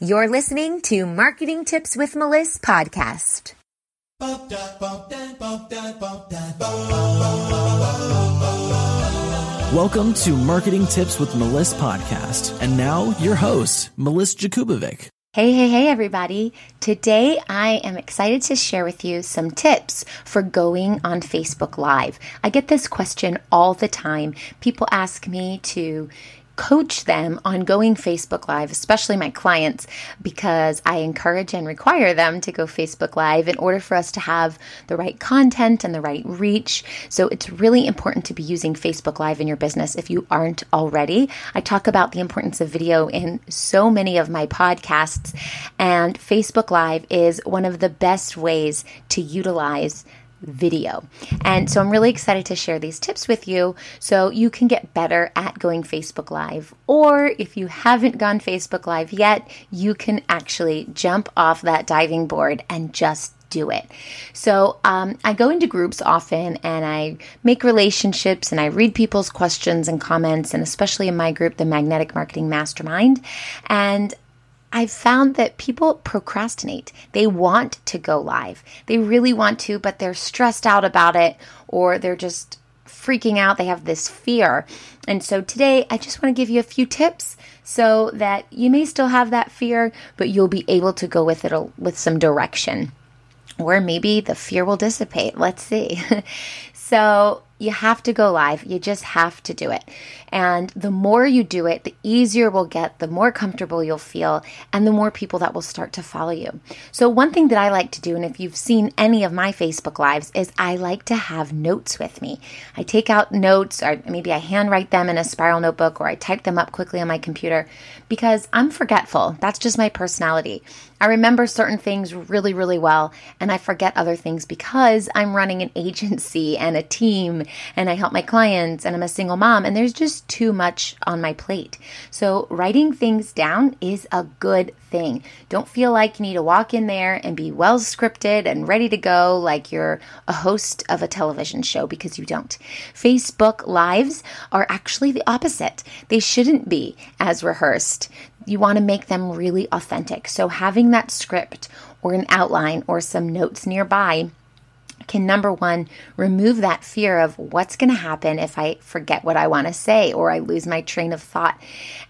You're listening to Marketing Tips with Meliss podcast. Welcome to Marketing Tips with Meliss podcast. And now your host, Meliss Jakubovic. Hey, hey, hey, everybody. Today I am excited to share with you some tips for going on Facebook Live. I get this question all the time. People ask me to coach them on going Facebook Live, especially my clients, because I encourage and require them to go Facebook Live in order for us to have the right content and the right reach. So it's really important to be using Facebook Live in your business if you aren't already. I talk about the importance of video in so many of my podcasts, and Facebook Live is one of the best ways to utilize video. And so I'm really excited to share these tips with you so you can get better at going Facebook Live. Or if you haven't gone Facebook Live yet, you can actually jump off that diving board and just do it. So um, I go into groups often and I make relationships and I read people's questions and comments, and especially in my group, the Magnetic Marketing Mastermind. And I've found that people procrastinate. They want to go live. They really want to, but they're stressed out about it or they're just freaking out. They have this fear. And so today I just want to give you a few tips so that you may still have that fear, but you'll be able to go with it with some direction. Or maybe the fear will dissipate. Let's see. so, you have to go live. You just have to do it. And the more you do it, the easier we'll get, the more comfortable you'll feel, and the more people that will start to follow you. So, one thing that I like to do, and if you've seen any of my Facebook Lives, is I like to have notes with me. I take out notes, or maybe I handwrite them in a spiral notebook, or I type them up quickly on my computer because I'm forgetful. That's just my personality. I remember certain things really, really well, and I forget other things because I'm running an agency and a team and I help my clients and I'm a single mom and there's just too much on my plate. So, writing things down is a good thing. Don't feel like you need to walk in there and be well scripted and ready to go like you're a host of a television show because you don't. Facebook Lives are actually the opposite, they shouldn't be as rehearsed. You want to make them really authentic. So, having that script or an outline or some notes nearby can number one, remove that fear of what's going to happen if I forget what I want to say or I lose my train of thought.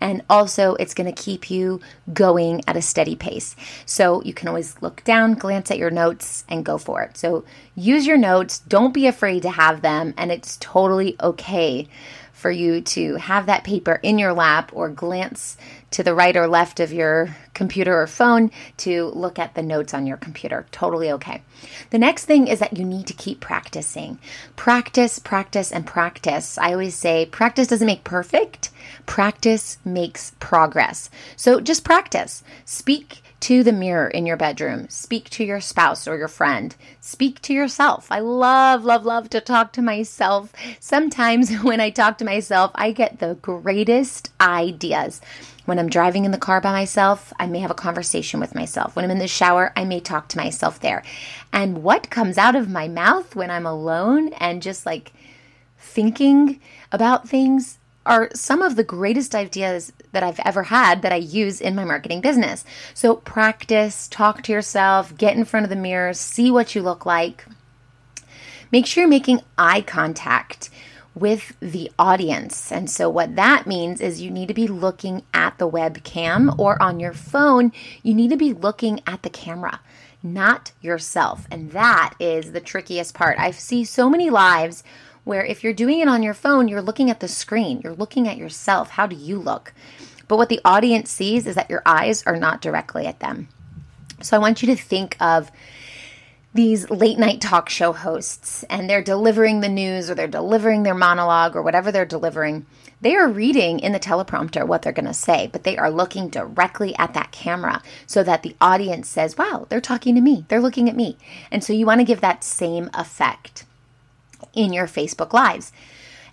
And also, it's going to keep you going at a steady pace. So you can always look down, glance at your notes, and go for it. So use your notes. Don't be afraid to have them, and it's totally okay for you to have that paper in your lap or glance to the right or left of your computer or phone to look at the notes on your computer. Totally okay. The next thing is that you need to keep practicing. Practice, practice, and practice. I always say practice doesn't make perfect, practice makes progress. So just practice. Speak to the mirror in your bedroom. Speak to your spouse or your friend. Speak to yourself. I love, love, love to talk to myself. Sometimes when I talk to myself, I get the greatest ideas. When I'm driving in the car by myself, I may have a conversation with myself. When I'm in the shower, I may talk to myself there. And what comes out of my mouth when I'm alone and just like thinking about things are some of the greatest ideas that I've ever had that I use in my marketing business. So practice, talk to yourself, get in front of the mirror, see what you look like. Make sure you're making eye contact with the audience. And so, what that means is you need to be looking at the webcam or on your phone, you need to be looking at the camera, not yourself. And that is the trickiest part. I see so many lives where if you're doing it on your phone, you're looking at the screen, you're looking at yourself. How do you look? But what the audience sees is that your eyes are not directly at them. So I want you to think of these late night talk show hosts and they're delivering the news or they're delivering their monologue or whatever they're delivering. They are reading in the teleprompter what they're going to say, but they are looking directly at that camera so that the audience says, wow, they're talking to me. They're looking at me. And so you want to give that same effect in your Facebook Lives.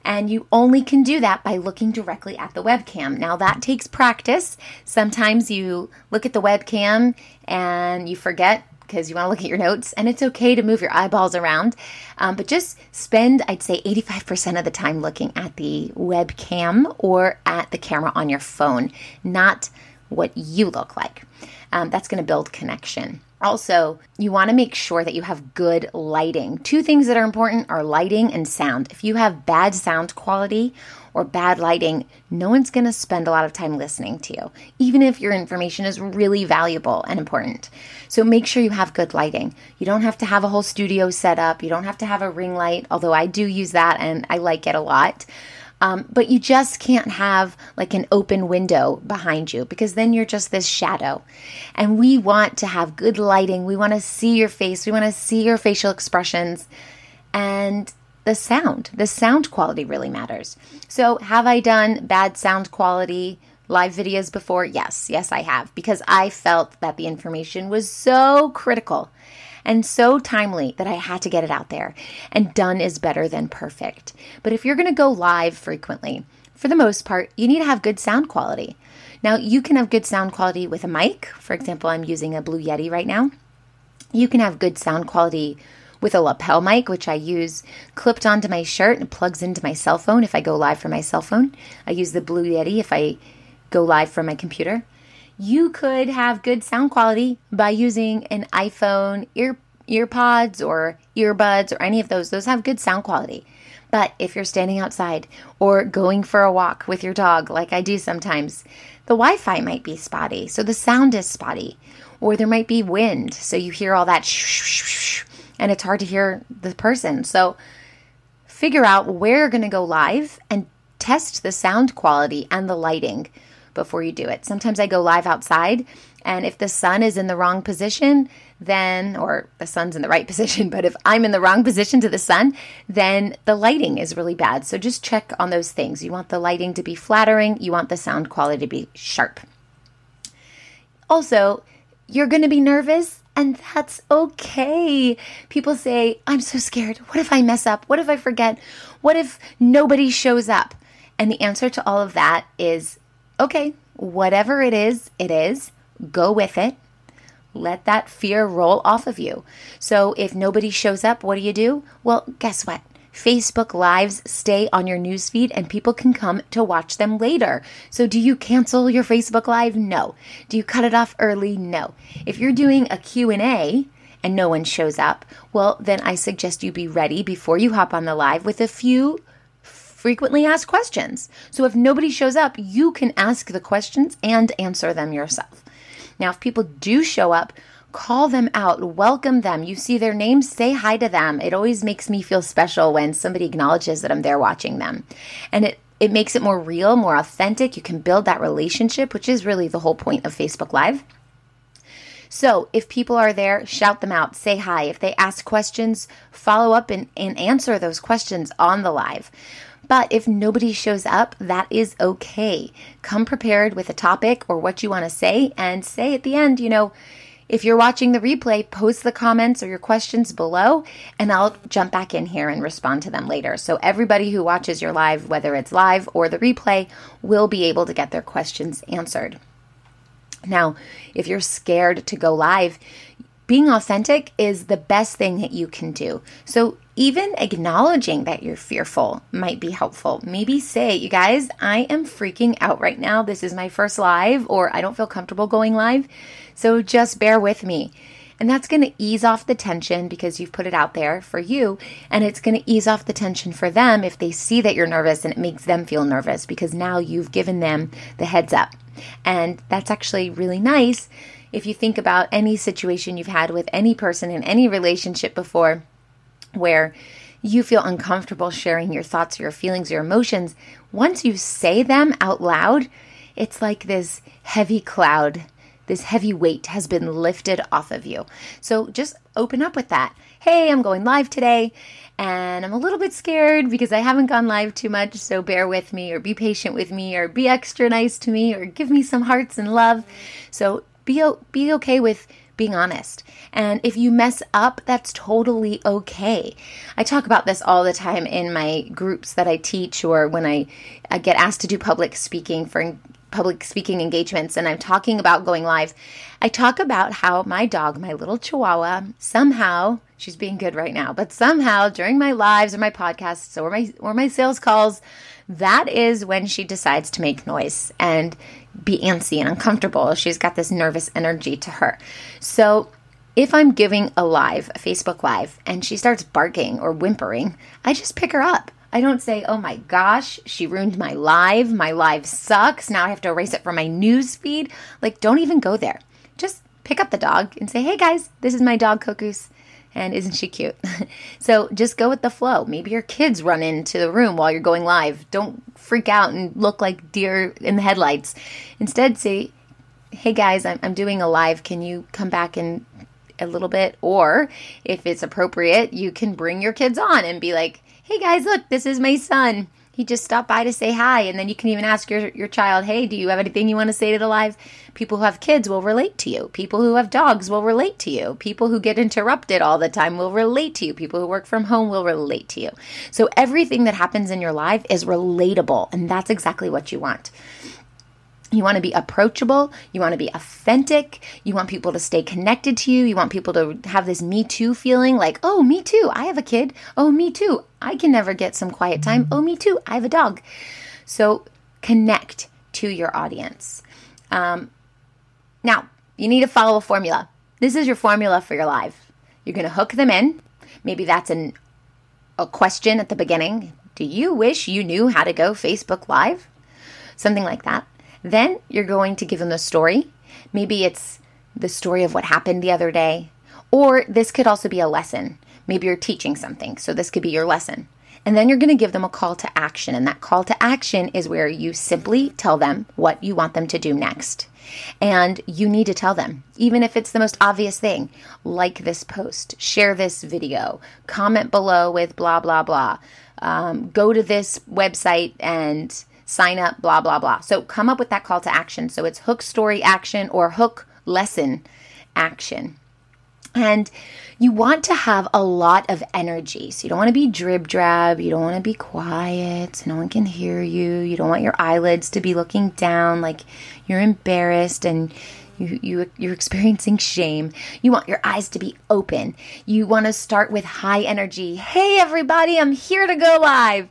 And you only can do that by looking directly at the webcam. Now, that takes practice. Sometimes you look at the webcam and you forget because you want to look at your notes, and it's okay to move your eyeballs around. Um, but just spend, I'd say, 85% of the time looking at the webcam or at the camera on your phone, not what you look like. Um, that's going to build connection. Also, you want to make sure that you have good lighting. Two things that are important are lighting and sound. If you have bad sound quality or bad lighting, no one's going to spend a lot of time listening to you, even if your information is really valuable and important. So make sure you have good lighting. You don't have to have a whole studio set up, you don't have to have a ring light, although I do use that and I like it a lot. Um, but you just can't have like an open window behind you because then you're just this shadow. And we want to have good lighting. We want to see your face. We want to see your facial expressions. And the sound, the sound quality really matters. So, have I done bad sound quality live videos before? Yes, yes, I have because I felt that the information was so critical and so timely that I had to get it out there. And done is better than perfect. But if you're going to go live frequently, for the most part, you need to have good sound quality. Now, you can have good sound quality with a mic. For example, I'm using a Blue Yeti right now. You can have good sound quality with a lapel mic, which I use clipped onto my shirt and plugs into my cell phone if I go live from my cell phone. I use the Blue Yeti if I go live from my computer you could have good sound quality by using an iPhone ear earpods or earbuds or any of those. Those have good sound quality. But if you're standing outside or going for a walk with your dog, like I do sometimes, the Wi Fi might be spotty. So the sound is spotty. Or there might be wind. So you hear all that shh, and it's hard to hear the person. So figure out where you're going to go live and test the sound quality and the lighting before you do it. Sometimes I go live outside, and if the sun is in the wrong position, then, or the sun's in the right position, but if I'm in the wrong position to the sun, then the lighting is really bad. So just check on those things. You want the lighting to be flattering, you want the sound quality to be sharp. Also, you're going to be nervous and that's okay. People say, I'm so scared. What if I mess up? What if I forget? What if nobody shows up? And the answer to all of that is okay, whatever it is, it is. Go with it. Let that fear roll off of you. So if nobody shows up, what do you do? Well, guess what? Facebook Lives stay on your newsfeed and people can come to watch them later. So do you cancel your Facebook Live? No. Do you cut it off early? No. If you're doing a Q&A and no one shows up, well, then I suggest you be ready before you hop on the live with a few frequently asked questions. So if nobody shows up, you can ask the questions and answer them yourself. Now, if people do show up, call them out, welcome them. You see their names, say hi to them. It always makes me feel special when somebody acknowledges that I'm there watching them. And it it makes it more real, more authentic. You can build that relationship, which is really the whole point of Facebook Live. So if people are there, shout them out, say hi. If they ask questions, follow up and, and answer those questions on the live. But if nobody shows up, that is okay. Come prepared with a topic or what you want to say and say at the end, you know, if you're watching the replay, post the comments or your questions below, and I'll jump back in here and respond to them later. So, everybody who watches your live, whether it's live or the replay, will be able to get their questions answered. Now, if you're scared to go live, being authentic is the best thing that you can do. So, even acknowledging that you're fearful might be helpful. Maybe say, you guys, I am freaking out right now. This is my first live, or I don't feel comfortable going live. So just bear with me. And that's going to ease off the tension because you've put it out there for you. And it's going to ease off the tension for them if they see that you're nervous and it makes them feel nervous because now you've given them the heads up. And that's actually really nice if you think about any situation you've had with any person in any relationship before where you feel uncomfortable sharing your thoughts, your feelings, your emotions, once you say them out loud, it's like this heavy cloud, this heavy weight has been lifted off of you. So just open up with that. Hey, I'm going live today and I'm a little bit scared because I haven't gone live too much, so bear with me or be patient with me or be extra nice to me or give me some hearts and love. So be be okay with being honest. And if you mess up, that's totally okay. I talk about this all the time in my groups that I teach or when I, I get asked to do public speaking for public speaking engagements and I'm talking about going live. I talk about how my dog, my little chihuahua, somehow, she's being good right now, but somehow during my lives or my podcasts or my or my sales calls, that is when she decides to make noise. And be antsy and uncomfortable. She's got this nervous energy to her. So if I'm giving a live, a Facebook live, and she starts barking or whimpering, I just pick her up. I don't say, oh my gosh, she ruined my live. My live sucks. Now I have to erase it from my news feed. Like, don't even go there. Just pick up the dog and say, hey guys, this is my dog, Kokus. And isn't she cute? so just go with the flow. Maybe your kids run into the room while you're going live. Don't freak out and look like deer in the headlights. Instead, say, hey guys, I'm, I'm doing a live. Can you come back in a little bit? Or if it's appropriate, you can bring your kids on and be like, hey guys, look, this is my son. He just stopped by to say hi. And then you can even ask your, your child, hey, do you have anything you want to say to the live? People who have kids will relate to you. People who have dogs will relate to you. People who get interrupted all the time will relate to you. People who work from home will relate to you. So everything that happens in your life is relatable. And that's exactly what you want. You want to be approachable. You want to be authentic. You want people to stay connected to you. You want people to have this me too feeling like, oh, me too. I have a kid. Oh, me too. I can never get some quiet time. Oh, me too. I have a dog. So connect to your audience. Um, now, you need to follow a formula. This is your formula for your live. You're going to hook them in. Maybe that's an, a question at the beginning. Do you wish you knew how to go Facebook Live? Something like that. Then you're going to give them the story. Maybe it's the story of what happened the other day, or this could also be a lesson. Maybe you're teaching something, so this could be your lesson. And then you're going to give them a call to action. And that call to action is where you simply tell them what you want them to do next. And you need to tell them, even if it's the most obvious thing, like this post, share this video, comment below with blah, blah, blah, um, go to this website and sign up, blah, blah, blah. So come up with that call to action. So it's hook story action or hook lesson action. And you want to have a lot of energy. So you don't want to be drib drab. You don't want to be quiet so no one can hear you. You don't want your eyelids to be looking down like you're embarrassed and you, you you're experiencing shame. You want your eyes to be open. You want to start with high energy. Hey everybody, I'm here to go live.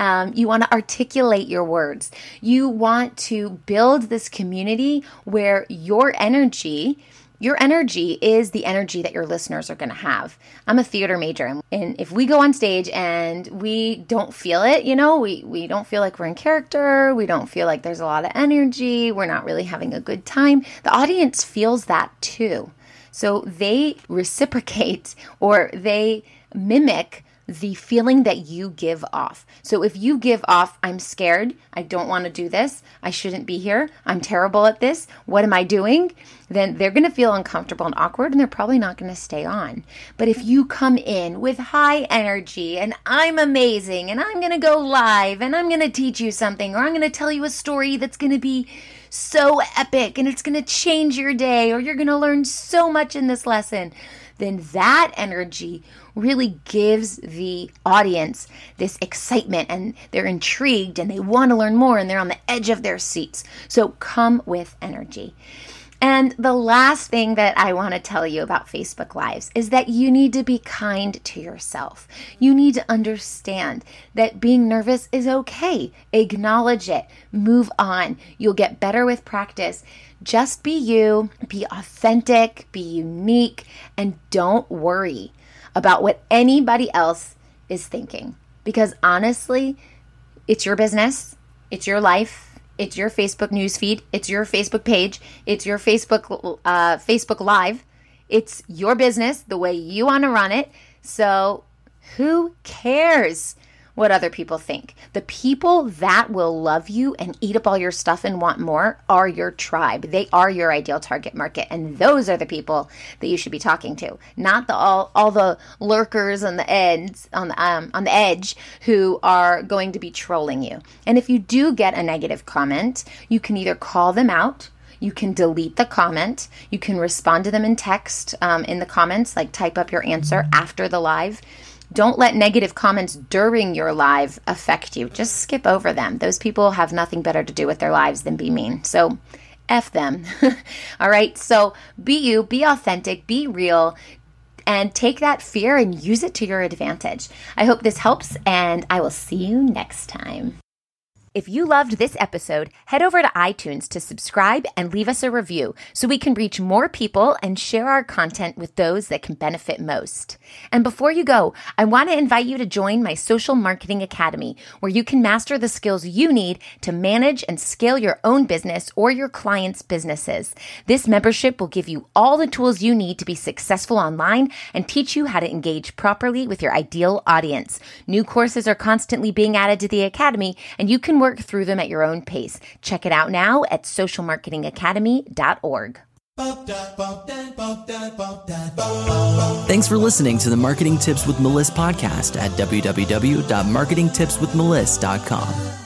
Um, you want to articulate your words. You want to build this community where your energy your energy is the energy that your listeners are going to have. I'm a theater major, and if we go on stage and we don't feel it, you know, we, we don't feel like we're in character, we don't feel like there's a lot of energy, we're not really having a good time, the audience feels that too. So they reciprocate or they mimic the feeling that you give off. So if you give off, I'm scared, I don't want to do this, I shouldn't be here, I'm terrible at this, what am I doing? Then they're going to feel uncomfortable and awkward and they're probably not going to stay on. But if you come in with high energy and I'm amazing and I'm going to go live and I'm going to teach you something or I'm going to tell you a story that's going to be so epic and it's going to change your day or you're going to learn so much in this lesson then that energy really gives the audience this excitement and they're intrigued and they want to learn more and they're on the edge of their seats. So come with energy. And the last thing that I want to tell you about Facebook Lives is that you need to be kind to yourself. You need to understand that being nervous is okay. Acknowledge it, move on. You'll get better with practice. Just be you, be authentic, be unique, and don't worry about what anybody else is thinking. Because honestly, it's your business, it's your life, it's your Facebook newsfeed, it's your Facebook page, it's your Facebook uh, Facebook Live. It's your business, the way you want to run it. So who cares? What other people think. The people that will love you and eat up all your stuff and want more are your tribe. They are your ideal target market and those are the people that you should be talking to. Not the all all the lurkers on the ends on the um, on the edge who are going to be trolling you. And if you do get a negative comment, you can either call them out you can delete the comment. You can respond to them in text um, in the comments, like type up your answer after the live. Don't let negative comments during your live affect you. Just skip over them. Those people have nothing better to do with their lives than be mean. So, F them. All right. So, be you, be authentic, be real, and take that fear and use it to your advantage. I hope this helps, and I will see you next time. If you loved this episode, head over to iTunes to subscribe and leave us a review so we can reach more people and share our content with those that can benefit most. And before you go, I want to invite you to join my Social Marketing Academy, where you can master the skills you need to manage and scale your own business or your clients' businesses. This membership will give you all the tools you need to be successful online and teach you how to engage properly with your ideal audience. New courses are constantly being added to the Academy, and you can work through them at your own pace. Check it out now at socialmarketingacademy.org. Thanks for listening to the Marketing Tips with Meliss podcast at www.marketingtipswithmeliss.com.